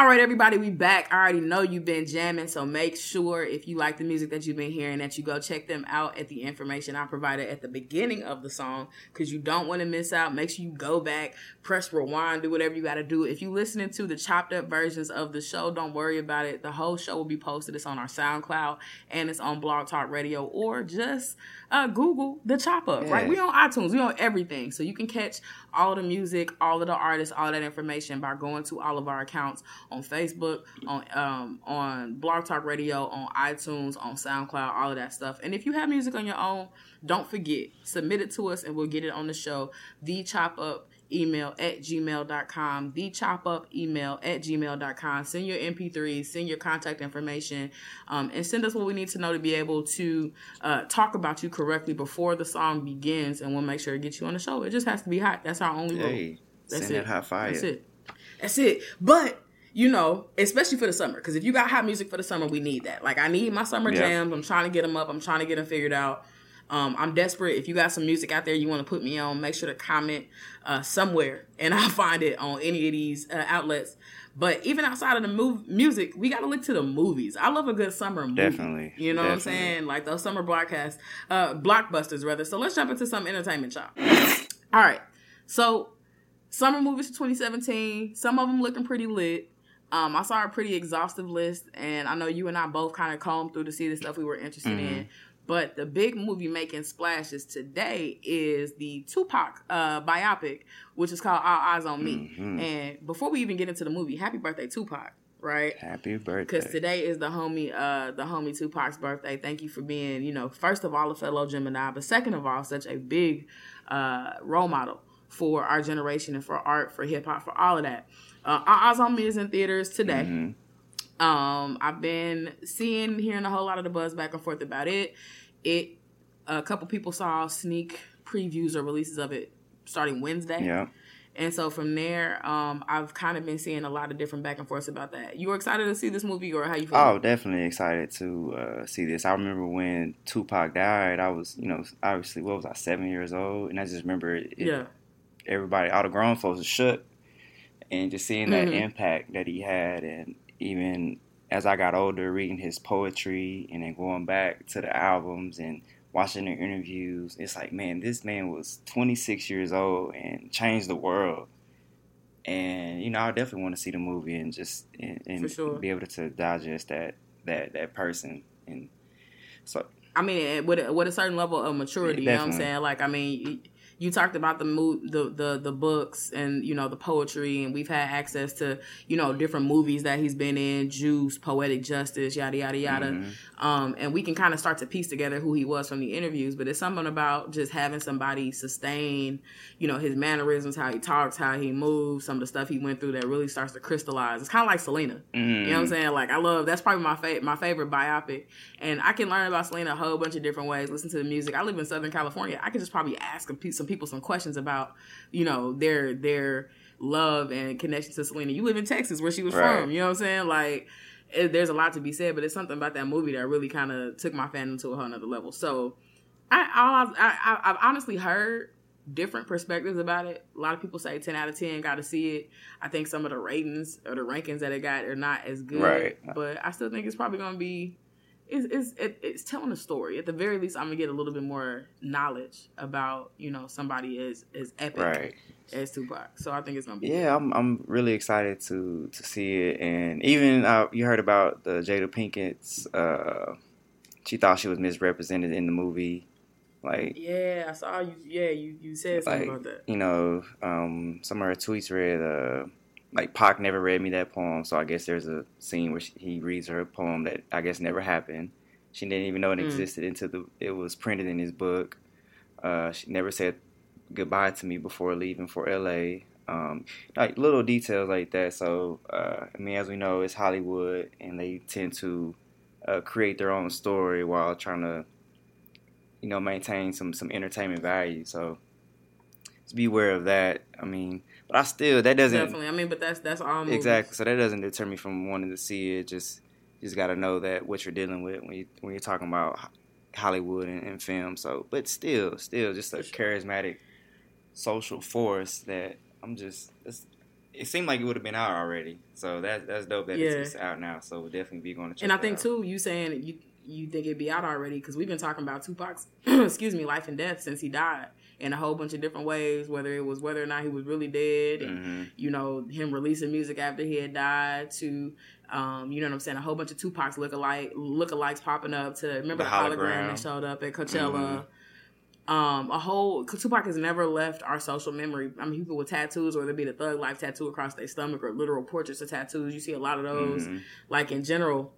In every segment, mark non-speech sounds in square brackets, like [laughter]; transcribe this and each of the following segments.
All right, everybody, we back. I already know you've been jamming, so make sure if you like the music that you've been hearing that you go check them out at the information I provided at the beginning of the song because you don't want to miss out. Make sure you go back, press rewind, do whatever you got to do. If you're listening to the chopped up versions of the show, don't worry about it. The whole show will be posted. It's on our SoundCloud and it's on Blog Talk Radio or just uh, Google the chop up. Yeah. Right, we on iTunes, we on everything, so you can catch all the music, all of the artists, all that information by going to all of our accounts on Facebook, on um, on Blog Talk Radio, on iTunes, on SoundCloud, all of that stuff. And if you have music on your own, don't forget submit it to us, and we'll get it on the show. The chop up email at gmail.com, the chop up email at gmail.com. Send your MP3s, send your contact information, um, and send us what we need to know to be able to uh, talk about you correctly before the song begins, and we'll make sure to get you on the show. It just has to be hot. That's our only hey, rule. That's send it. hot fire. That's it. That's it. But you know, especially for the summer, because if you got hot music for the summer, we need that. Like I need my summer yeah. jams. I'm trying to get them up. I'm trying to get them figured out. Um, I'm desperate. If you got some music out there you want to put me on, make sure to comment uh, somewhere, and [laughs] I'll find it on any of these uh, outlets. But even outside of the move, music, we got to look to the movies. I love a good summer movie. Definitely. You know Definitely. what I'm saying? Like those summer broadcasts, uh, blockbusters rather. So let's jump into some entertainment, y'all. [coughs] All right. So summer movies for 2017. Some of them looking pretty lit. Um, I saw a pretty exhaustive list, and I know you and I both kind of combed through to see the stuff we were interested mm-hmm. in. But the big movie making splashes today is the Tupac uh, biopic, which is called All Eyez on Me. Mm-hmm. And before we even get into the movie, happy birthday, Tupac! Right? Happy birthday! Because today is the homie, uh, the homie Tupac's birthday. Thank you for being, you know, first of all a fellow Gemini, but second of all, such a big uh, role model for our generation and for art, for hip hop, for all of that. Uh, All Eyez on Me is in theaters today. Mm-hmm. Um, I've been seeing, hearing a whole lot of the buzz back and forth about it. It, a couple people saw sneak previews or releases of it starting Wednesday. Yeah. And so from there, um, I've kind of been seeing a lot of different back and forths about that. You were excited to see this movie, or how you feel? Oh, definitely excited to uh, see this. I remember when Tupac died. I was, you know, obviously, what was I, seven years old, and I just remember, it, yeah, everybody, all the grown folks, shook, and just seeing that mm-hmm. impact that he had, and even as I got older, reading his poetry and then going back to the albums and watching the interviews, it's like, man, this man was 26 years old and changed the world. And you know, I definitely want to see the movie and just and, and sure. be able to digest that that that person. And so, I mean, with a, with a certain level of maturity, yeah, you know what I'm saying? Like, I mean you talked about the mood, the, the the books and you know the poetry, and we've had access to you know different movies that he's been in, Juice, Poetic Justice, yada yada yada, mm-hmm. um, and we can kind of start to piece together who he was from the interviews. But it's something about just having somebody sustain, you know, his mannerisms, how he talks, how he moves, some of the stuff he went through that really starts to crystallize. It's kind of like Selena, mm-hmm. you know what I'm mm-hmm. saying? Like I love that's probably my favorite my favorite biopic, and I can learn about Selena a whole bunch of different ways. Listen to the music. I live in Southern California. I could just probably ask some people some questions about, you know, their their love and connection to Selena. You live in Texas, where she was right. from. You know what I'm saying? Like, it, there's a lot to be said, but it's something about that movie that really kind of took my fandom to a whole nother level. So, I, I, I I've honestly heard different perspectives about it. A lot of people say 10 out of 10, got to see it. I think some of the ratings or the rankings that it got are not as good. Right. But I still think it's probably going to be it's, it's, it, it's telling a story. At the very least, I'm gonna get a little bit more knowledge about you know somebody as as epic right. as Tupac. So I think it's gonna be. Yeah, I'm I'm really excited to to see it, and even uh, you heard about the Jada Pinkett's. Uh, she thought she was misrepresented in the movie. Like yeah, I saw you. Yeah, you you said something like, about that. You know, um, some of her tweets read. Uh, like Pac never read me that poem, so I guess there's a scene where she, he reads her a poem that I guess never happened. She didn't even know it mm. existed until the it was printed in his book. Uh, she never said goodbye to me before leaving for LA. Um, like little details like that. So uh, I mean, as we know, it's Hollywood, and they tend to uh, create their own story while trying to, you know, maintain some some entertainment value. So just be aware of that. I mean, but I still that doesn't definitely. I mean, but that's that's all movies. exactly. So that doesn't deter me from wanting to see it. Just just got to know that what you're dealing with when you when you're talking about Hollywood and, and film. So, but still, still, just a charismatic social force that I'm just. it seemed like it would have been out already. So that that's dope that Yeah. it's out now. So we'll definitely be going to check. And I think out. too, you saying you you think it'd be out already because we've been talking about Tupac's [clears throat] excuse me life and death since he died in a whole bunch of different ways. Whether it was whether or not he was really dead, and Mhm. you know him releasing music after he had died to. Um, you know what I'm saying? A whole bunch of Tupac's lookalike lookalikes popping up to remember the, The hologram. hologram. that showed up at Coachella. Mhm. Um, a whole Tupac has never left our social memory. I mean, people with tattoos, or there be the thug life tattoo across their stomach, or literal portraits of tattoos. You see a lot of those Mhm. like in general.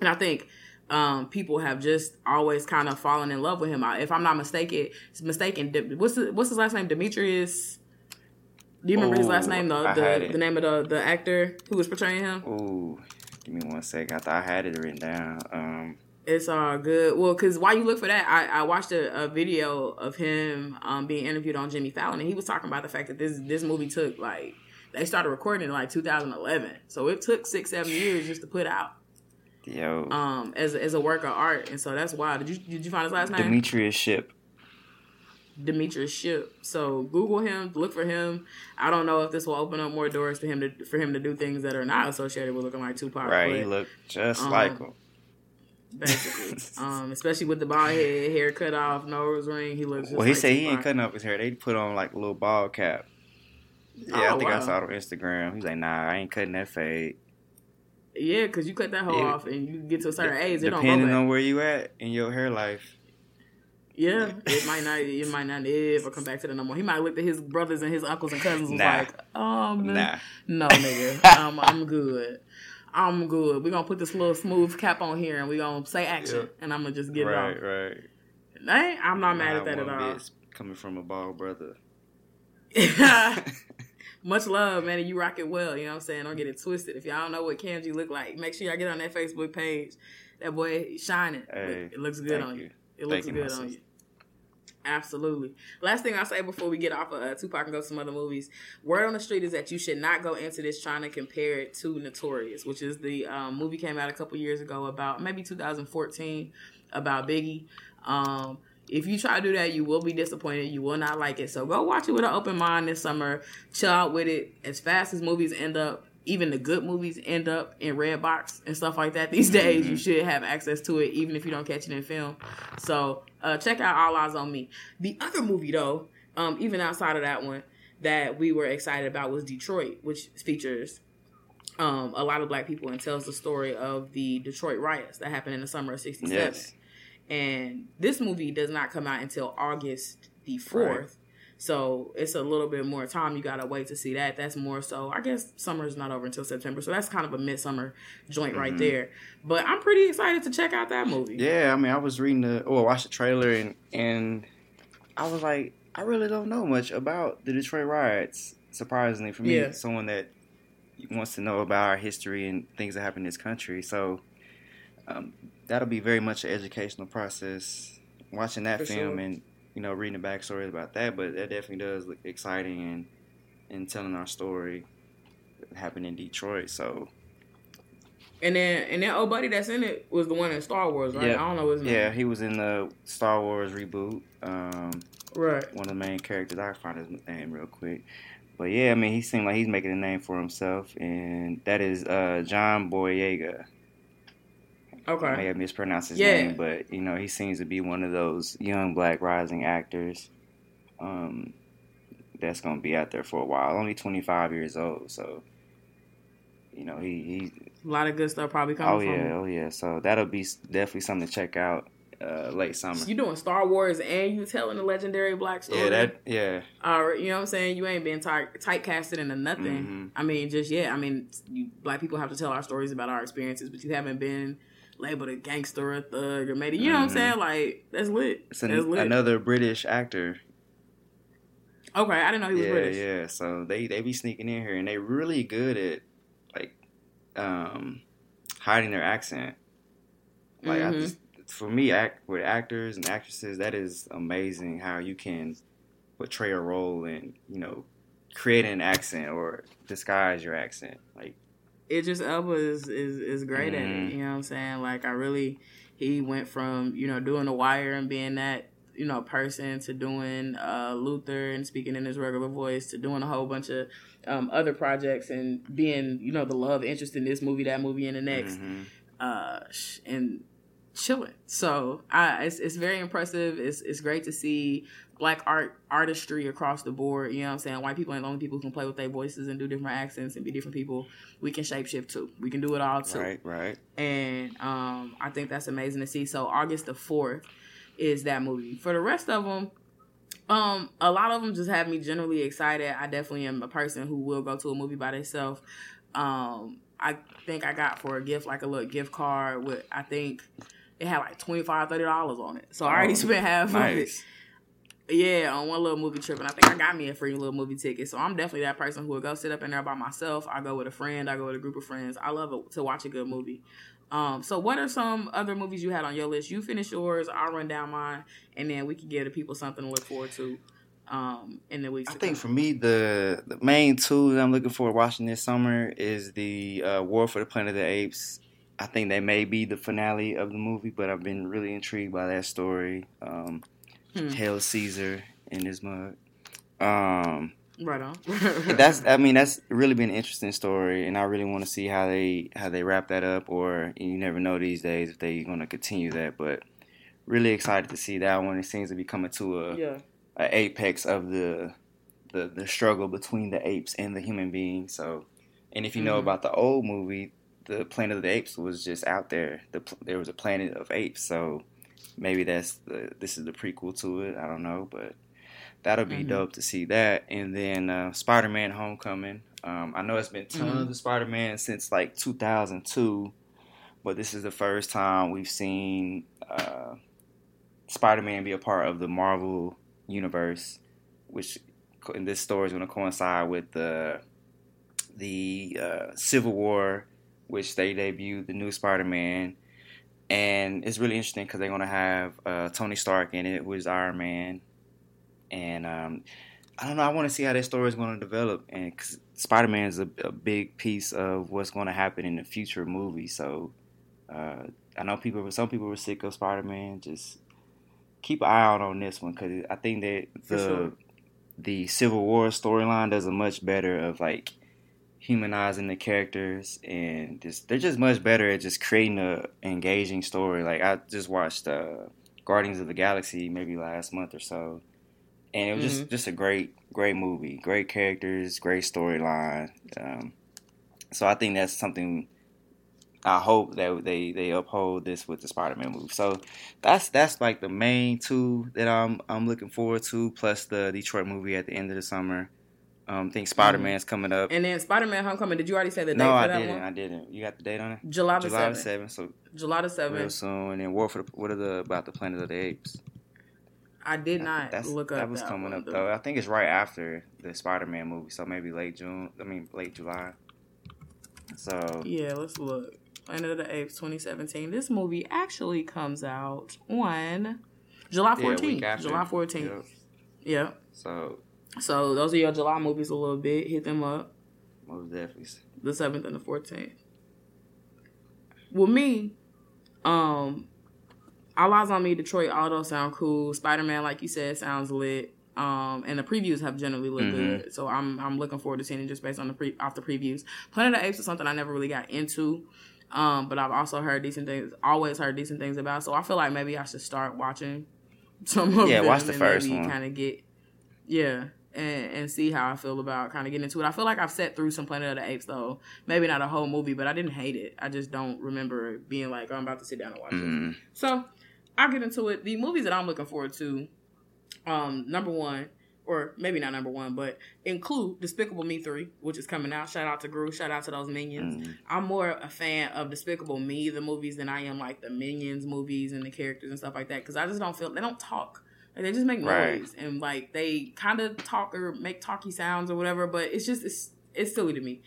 And I think um, people have just always kind of fallen in love with him. If I'm not mistaken, mistaken, what's the, what's his last name? Demetrius. Do you remember his last name? The the, the name of the the actor who was portraying him. Ooh, give me one sec. I thought I had it written down. Um, It's all good. Well, because while you look for that, I, I watched a, a video of him um, being interviewed on Jimmy Fallon, and he was talking about the fact that this this movie took like they started recording in like 2011, so it took six seven years just to put out yo, um, as as a work of art, and so that's why. Did you did you find his last name? Demetrius Shipp. Demetrius Shipp. So Google him, look for him. I don't know if this will open up more doors to him to for him to do things that are not associated with looking like Tupac. Right, but he looked just um, like him. basically, [laughs] um, especially with the bald head, hair cut off, nose ring, he looks. Just Well, he like said he ain't cutting up his hair. They put on like a little bald cap. Yeah, Oh, I think wow. I saw it on Instagram. He's like, nah, I ain't cutting that fade. Yeah, because you cut that hoe Yeah. off and you get to a certain age, it don't Depending on where you at in your hair life. yeah, it might not. It might not ever come back to the no more. He might look at his brothers and his uncles and cousins was Nah. like, um, Nah. no, nigga, [laughs] um, I'm good. I'm good. We're gonna put this little smooth cap on here and we're gonna say action Yeah. and I'm gonna just get right, it off. right. Hey, I'm not mad at that at all. Coming from a bald brother. [laughs] [laughs] Much love, man. and You rock it well. You know what I'm saying? Don't get it twisted. If y'all don't know what Cam G look like, make sure y'all get on that Facebook page. That boy shining. Hey, it looks good on you. you. It looks Thank you, good my on sister. you. Absolutely. Last thing I'll say before we get off of uh, Tupac and go to some other movies. Word on the street is that you should not go into this trying to compare it to Notorious, which is the um, movie came out a couple years ago about maybe 2014 about Biggie. Um, if you try to do that, you will be disappointed. You will not like it. So go watch it with an open mind this summer. Chill out with it. As fast as movies end up, even the good movies end up in Redbox and stuff like that. These days, you should have access to it, even if you don't catch it in film. So uh, check out All Eyez on Me. The other movie, though, um, even outside of that one, that we were excited about was Detroit, which features um, a lot of black people and tells the story of the Detroit riots that happened in the summer of '67 Yes. And this movie does not come out until August the fourth. Right. So it's a little bit more time. You gotta wait to see that. That's more so. I guess summer's not over until September, so that's kind of a midsummer joint right Mhm. there. But I'm pretty excited to check out that movie. Yeah, I mean, I was reading the or watched the trailer and and I was like, I really don't know much about the Detroit riots. Surprisingly for me, Yeah. someone that wants to know about our history and things that happen in this country. So um, that'll be very much an educational process. Watching that For film sure. and you know reading the backstory about that, but that definitely does look exciting and and telling our story that happened in Detroit. So And then and then old buddy that's in it was the one in Star Wars, right? Yeah. I don't know his name. yeah, he was in the Star Wars reboot. Um, Right. one of the main characters. I find his name real quick. But yeah, I mean, he seemed like he's making a name for himself, and that is uh, John Boyega. I may Okay. have mispronounced his Yeah. name, but you know, he seems to be one of those young black rising actors. Um, that's gonna be out there for a while. Only twenty five years old, so you know he he. A lot of good stuff probably coming Oh from yeah, him. oh yeah. So that'll be definitely something to check out uh, late summer. You doing Star Wars and you telling the legendary black story. Yeah, that yeah. Uh, you know what I'm saying? You ain't been tight typecasted into nothing. Mhm. I mean, just yeah. I mean, you, black people have to tell our stories about our experiences, but you haven't been labeled a gangster or a thug or maybe you know what I'm Mhm. saying? Like that's lit. It's an, that's lit. another British actor okay, I didn't know he was yeah, British. yeah. So they they be sneaking in here, and they really good at like um hiding their accent. Like I Mhm. just for me, act with actors and actresses, that is amazing how you can portray a role and you know create an accent or disguise your accent. Like Idris Elba is is, is great at Mhm. it. You know what I'm saying? Like I really, he went from you know doing The Wire and being that you know person to doing uh, Luther and speaking in his regular voice to doing a whole bunch of um, other projects and being you know the love interest in this movie, that movie, and the next, mm-hmm. uh, and chilling. So I, it's it's very impressive. It's it's great to see black art artistry across the board. You know what I'm saying? White people ain't the only people who can play with their voices and do different accents and be different people. We can shapeshift too. We can do it all too. Right, right. And um, I think that's amazing to see. So August the fourth is that movie. For the rest of them, um, a lot of them just have me generally excited. I definitely am a person who will go to a movie by themselves. Um, I think I got for a gift like a little gift card with I think it had like 25 30 dollars on it. So I already oh, spent half nice. of it. Yeah, on one little movie trip, and I think I got me a free little movie ticket. So I'm definitely that person who will go sit up in there by myself. I go with a friend. I go with a group of friends. I love it, to watch a good movie. Um, so what are some other movies you had on your list? You finish yours, I'll run down mine, and then we can give the people something to look forward to um, in the weeks. I think for me, the the main two that I'm looking forward to watching this summer is the uh, War for the Planet of the Apes. I think that may be the finale of the movie, but I've been really intrigued by that story. Um, hmm. Hail Caesar in his mug. Um, Right on. that's I mean that's really been an interesting story, and I really want to see how they how they wrap that up. Or you never know these days if they're going to continue that. But really excited to see that one. It seems to be coming to a, yeah. a apex of the, the the struggle between the apes and the human being. So, and if you know mm-hmm. about the old movie, the Planet of the Apes was just out there. The, there was a planet of apes. So maybe that's the this is the prequel to it. I don't know, but that'll be mm-hmm. dope to see that. And then uh, Spider Man Homecoming. Um, I know it's been tons mm-hmm. of Spider Man since like 2002, but this is the first time we've seen uh, Spider Man be a part of the Marvel universe, which in this story is going to coincide with the the uh, Civil War, which they debuted the new Spider Man. And it's really interesting because they're going to have uh, Tony Stark in it, who is Iron Man and um, I don't know. I want to see how that story is going to develop, and because Spider Man is a, a, big piece of what's going to happen in the future movie. So uh, I know people, some people were sick of Spider Man. Just keep an eye out on this one because I think that the sure. the Civil War storyline does a much better of like humanizing the characters and just they're just much better at just creating a engaging story. Like I just watched uh, Guardians of the Galaxy maybe last month or so and it was mm-hmm. just just a great great movie, great characters, great storyline. Um, so I think that's something. I hope that they they uphold this with the Spider-Man movie. So that's that's like the main two that I'm I'm looking forward to. Plus the Detroit movie at the end of the summer. Um, I think Spider Man's mm-hmm. coming up. And then Spider Man Homecoming. Did you already say the date no, for that didn't. I didn't. You got the date on it? July the July 7th. 7th. So July the seventh. Real soon. And then War for the, what are the about the Planet of the Apes? I did not That's, look up. That was that coming one, up though. I think it's right after the Spider Man movie, so maybe late June. I mean late July. So yeah, let's look. Planet of the Apes 2017. This movie actually comes out on July 14th. Yeah, July 14th. Yep. Yeah. So so those are your July movies a little bit. Hit them up. Most definitely. The 7th and the 14th. With me, um, all Eyez on Me, Detroit Auto sound cool. Spider Man, like you said, sounds lit. Um, and the previews have generally looked mm-hmm. good, so I'm I'm looking forward to seeing it just based on the pre off the previews. Planet of the Apes is something I never really got into, um, but I've also heard decent things, always heard decent things about. So I feel like maybe I should start watching [laughs] some of yeah, them watch the and first one, kind of get yeah, and, and see how I feel about kind of getting into it. I feel like I've sat through some Planet of the Apes though, maybe not a whole movie, but I didn't hate it. I just don't remember being like, oh, I'm about to sit down and watch mm-hmm. it. So I'll get into it. The movies that I'm looking forward to, um, number one, or maybe not number one, but include Despicable Me 3, which is coming out. Shout out to Gru. Shout out to those Minions. Mm. I'm more a fan of Despicable Me, the movies, than I am like the Minions movies and the characters and stuff like that. Because I just don't feel, they don't talk. Like, they just make noise. Right. And like they kind of talk or make talky sounds or whatever, but it's just, it's, it's silly to me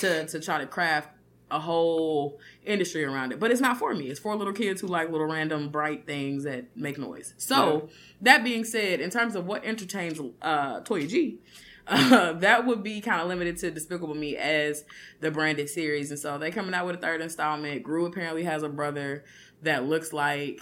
to, to try to craft a whole industry around it. But it's not for me. It's for little kids who like little random bright things that make noise. So yeah. that being said, in terms of what entertains uh, Toya G, uh, [laughs] that would be kind of limited to Despicable Me as the branded series. And so they coming out with a third installment. Gru apparently has a brother that looks like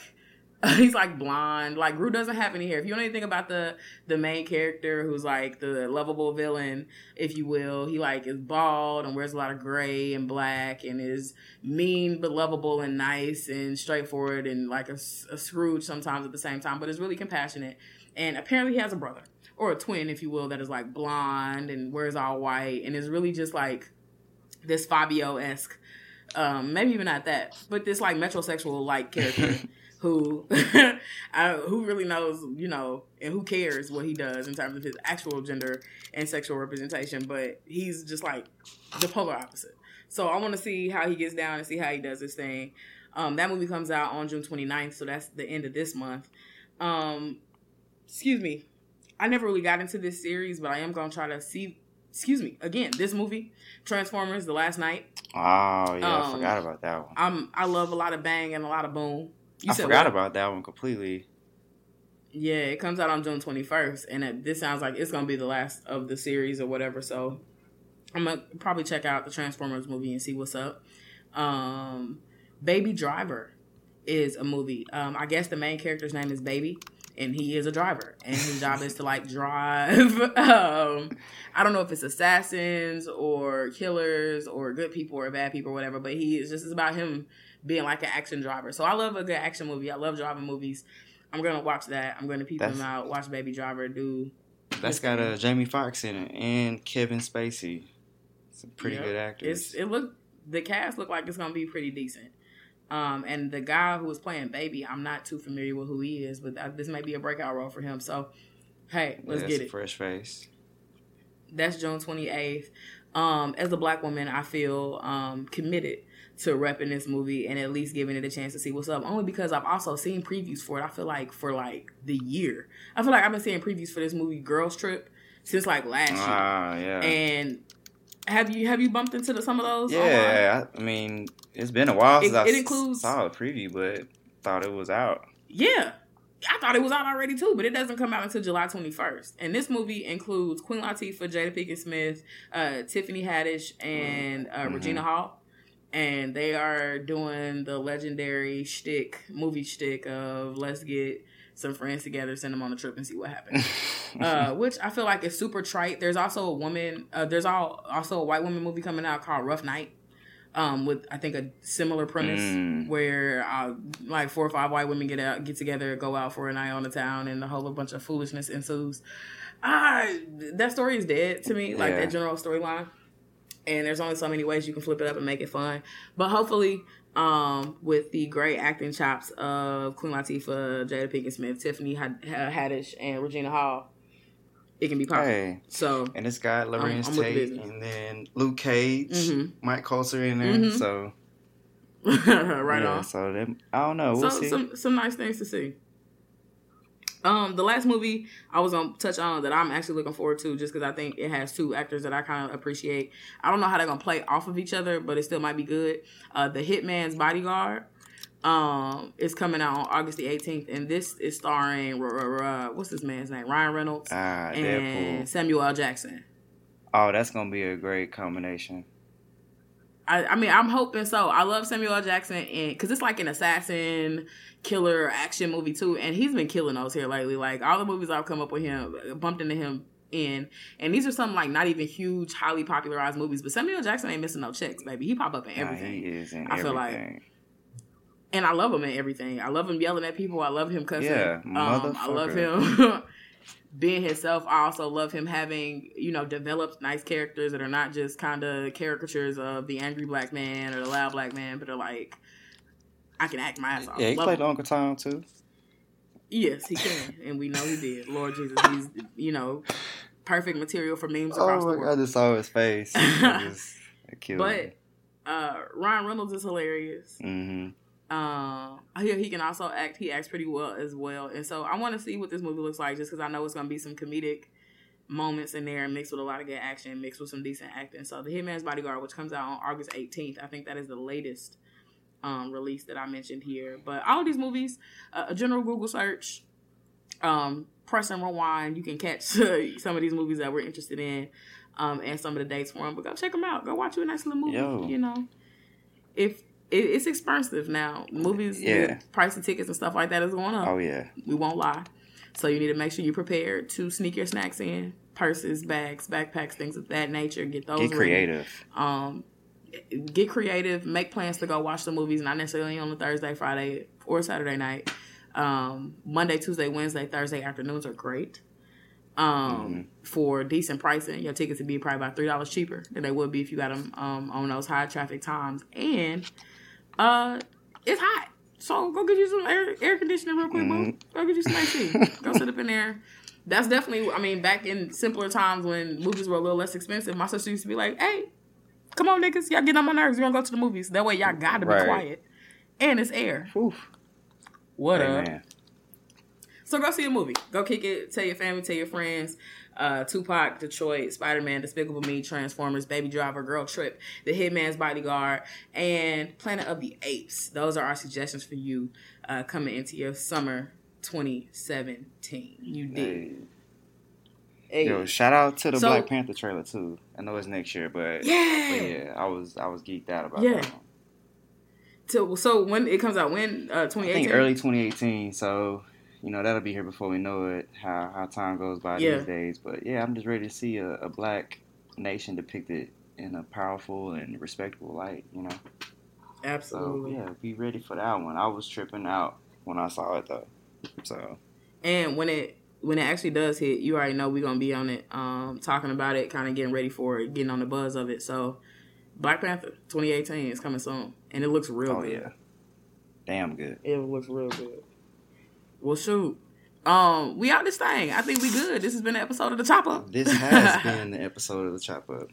[laughs] he's like blonde. Like Gru doesn't have any hair. If you know anything about the the main character, who's like the lovable villain, if you will, he like is bald and wears a lot of gray and black and is mean but lovable and nice and straightforward and like a, a Scrooge sometimes at the same time, but is really compassionate. And apparently, he has a brother or a twin, if you will, that is like blonde and wears all white and is really just like this Fabio esque. Um, maybe even not that, but this like metrosexual like character [laughs] who [laughs] I, who really knows, you know, and who cares what he does in terms of his actual gender and sexual representation, but he's just like the polar opposite. So I want to see how he gets down and see how he does this thing. Um, that movie comes out on June 29th, so that's the end of this month. Um, excuse me. I never really got into this series, but I am going to try to see excuse me, again, this movie, Transformers: The Last Knight. Oh yeah, um, I forgot about that one. I'm I love a lot of bang and a lot of boom. You I forgot what? about that one completely. Yeah, it comes out on June 21st, and it, this sounds like it's gonna be the last of the series or whatever. So I'm gonna probably check out the Transformers movie and see what's up. Um, Baby Driver is a movie. Um, I guess the main character's name is Baby, and he is a driver, and his job is to like drive. [laughs] um, I don't know if it's assassins or killers or good people or bad people or whatever, but he is just about him being like an action driver. So I love a good action movie. I love driving movies. I'm gonna watch that. I'm gonna peep them out. Watch Baby Driver do. That's got a uh, Jamie Foxx in it and Kevin Spacey. Some pretty yep. good actors. It's, it look the cast look like it's gonna be pretty decent. Um, and the guy who was playing Baby, I'm not too familiar with who he is, but this may be a breakout role for him. So, hey, let's yeah, get it. fresh face. That's June 28th. Um, as a black woman, I feel um, committed to repping this movie and at least giving it a chance to see what's up. Only because I've also seen previews for it. I feel like for like the year. I feel like I've been seeing previews for this movie Girls Trip since like last year. Ah, yeah. And have you have you bumped into the, some of those? Yeah, I, I, mean it's been a while since it, I it includes, saw a preview, but thought it was out. Yeah, I thought it was out already too, but it doesn't come out until July 21st. And this movie includes Queen Latifah, Jada Pinkett Smith, uh, Tiffany Haddish, and uh, mm-hmm. Regina Hall and they are doing the legendary shtick, movie shtick of let's get some friends together, send them on a trip, and see what happens. [laughs] uh, which I feel like is super trite. There's also a woman. Uh, there's all also a white woman movie coming out called Rough Night. Um, with I think a similar premise mm. where uh, like four or five white women get out, get together, go out for a night on the town, and a whole bunch of foolishness ensues. Ah, that story is dead to me. Like yeah. that general storyline and there's only so many ways you can flip it up and make it fun. But hopefully, um, with the great acting chops of Queen Latifah, Jada Pinkett Smith, Tiffany Haddish, and Regina Hall, it can be powerful. Hey. So and it's got Larenz um, Tate and then Luke Cage, mm-hmm. Mike Colter in there. Mm-hmm. So [laughs] right yeah, on. So I don't know. We'll so, see. Some some nice things to see. Um, the last movie I was gonna touch on that I'm actually looking forward to, just because I think it has two actors that I kind of appreciate. I don't know how they're gonna play off of each other, but it still might be good. Uh, the Hitman's Bodyguard um is coming out on August the 18th, and this is starring uh, what's this man's name? Ryan Reynolds ah, and Samuel L. Jackson. Oh, that's gonna be a great combination. I, I mean, I'm hoping so. I love Samuel L. Jackson, and because it's like an assassin killer action movie too, and he's been killing those here lately. Like all the movies I've come up with him, bumped into him in, and these are some like not even huge, highly popularized movies. But Samuel Jackson ain't missing no checks, baby. He pop up in everything. he is in I everything. feel like. And I love him in everything. I love him yelling at people. I love him cussing. Yeah, um, I love him [laughs] being himself. I also love him having, you know, developed nice characters that are not just kind of caricatures of the angry black man or the loud black man, but are like I can act my ass off. Yeah, he Love played him. Uncle Tom too. Yes, he can, and we know he did. Lord Jesus, he's you know perfect material for memes oh across the world. I just saw his face. [laughs] just, but uh, Ryan Reynolds is hilarious. Mm-hmm. Uh, he, he can also act. He acts pretty well as well, and so I want to see what this movie looks like, just because I know it's going to be some comedic moments in there, mixed with a lot of good action, mixed with some decent acting. So, The Hitman's Bodyguard, which comes out on August 18th, I think that is the latest um, release that I mentioned here. But all of these movies, uh, a general Google search, um, press and rewind, you can catch [laughs] some of these movies that we're interested in um, and some of the dates for them. But go check them out. Go watch you a nice little movie. Yo. You know, if it, it's expensive now. Movies, Yeah. price of tickets and stuff like that is going up. Oh yeah. We won't lie. So you need to make sure you're prepared to sneak your snacks in, purses, bags, backpacks, things of that nature. Get those. Get creative. Um, get creative. Make plans to go watch the movies, not necessarily on a Thursday, Friday, or Saturday night. Um, Monday, Tuesday, Wednesday, Thursday afternoons are great. Um, for decent pricing, your tickets would be probably about three dollars cheaper than they would be if you got them um, on those high traffic times. And uh, it's hot, so go get you some air, air conditioning real quick, boo. Go get you some AC. [laughs] go sit up in there. That's definitely. I mean, back in simpler times when movies were a little less expensive, my sister used to be like, "Hey, come on, niggas, y'all getting on my nerves. We're gonna go to the movies. That way, y'all gotta be Right. quiet, and it's air. Oof. What up? So go see a movie. Go kick it. Tell your family. Tell your friends. Uh, Tupac, Detroit, Spider Man, Despicable Me, Transformers, Baby Driver, Girl Trip, The Hitman's Bodyguard, and Planet of the Apes. Those are our suggestions for you uh, coming into your summer 2017. You did. Hey. Hey. Yo, shout out to the So- Black Panther trailer too. I know it's next year, but Yeah. but yeah, I was I was geeked out about Yeah. that. One. So, so when it comes out, when uh, I 2018? think early 2018. So you know that'll be here before we know it. How how time goes by Yeah. these days. But yeah, I'm just ready to see a, a black nation depicted in a powerful and respectable light. You know. So Absolutely. yeah, be ready for that one. I was tripping out when I saw it though. So And when it when it actually does hit, you already know we're gonna be on it, um, talking about it, kind of getting ready for it, getting on the buzz of it. So, Black Panther 2018 is coming soon, and it looks real oh good. yeah, damn good. It looks real good. Well, shoot, um, we out this thing. I think we good. This has been an episode of the Chop Up. This has [laughs] been the episode of the Chop Up.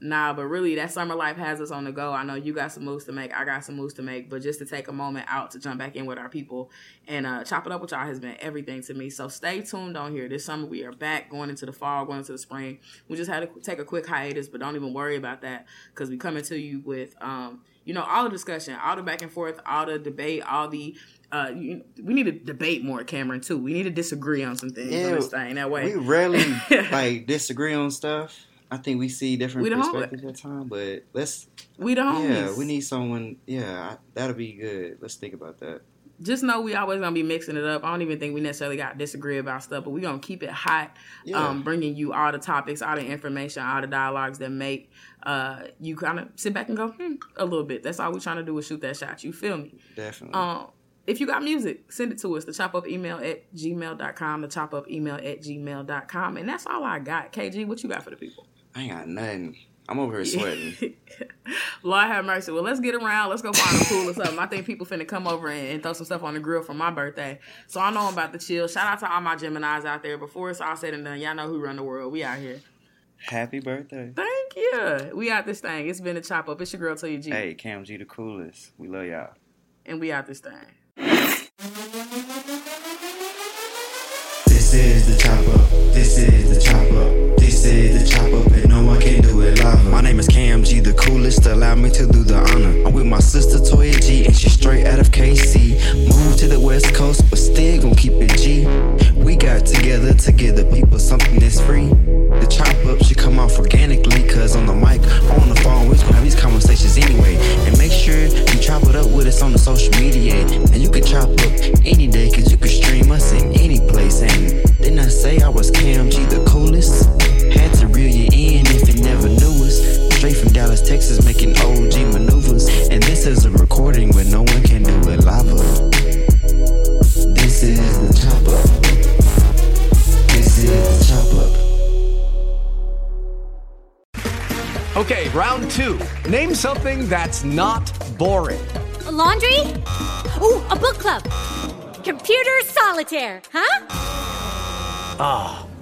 Nah, but really, that summer life has us on the go. I know you got some moves to make. I got some moves to make. But just to take a moment out to jump back in with our people and uh, chop it up with y'all has been everything to me. So stay tuned on here. This summer we are back, going into the fall, going into the spring. We just had to take a quick hiatus, but don't even worry about that because we coming to you with, um, you know, all the discussion, all the back and forth, all the debate, all the. Uh, you, we need to debate more, Cameron. Too. We need to disagree on some things Yeah, on this thing. That way, We rarely [laughs] like disagree on stuff. I think we see different We perspectives at time, but let's we don't. yeah, we need someone. Yeah, I- that'll be good. Let's think about that. just know we always gonna be mixing it up. I don't even think we necessarily got to disagree about stuff, but we gonna keep it hot. Yeah. Um, bringing you all the topics, all the information, all the dialogues that make uh you kind of sit back and go hmm, a little bit. That's all we're trying to do is shoot that shot. You feel me? Definitely. Um, if you got music, send it to us. The chop up email at gmail.com, the chop up email at gmail.com. And that's all I got. KG, what you got for the people? I ain't got nothing. I'm over here sweating. [laughs] Lord have mercy. Well, let's get around. Let's go find a pool or something. I think people finna come over and, and throw some stuff on the grill for my birthday. So I know I'm about to chill. Shout out to all my Geminis out there. Before it's all said and done, y'all know who run the world. We out here. Happy birthday. Thank you. We out this thing. It's been a chop up. It's your girl, Toya G. Hey, Cam G the coolest. We love y'all. And we out this thing. This is the chop no one can do it live. My name is Cam G, the coolest. Allow me to do the honor. I'm with my sister Toya G, and she's straight out of KC. Moved to the West Coast, but still gon' keep it G. We got together to give the people something that's free. The chop up should come off organically, cause on the mic, on the phone, we gonna have these conversations anyway. And make sure you chop it up with us on the social media. And you can chop up any day, cause you can stream us in any place. And didn't I say I was Cam G the coolest? Had to reel you in if you never knew us. Straight from Dallas, Texas, making OG maneuvers. And this is a recording where no one can do it live. This is the chop up. This is the chop up. Okay, round two. Name something that's not boring. A laundry? Ooh, a book club. Computer solitaire, huh? Ah,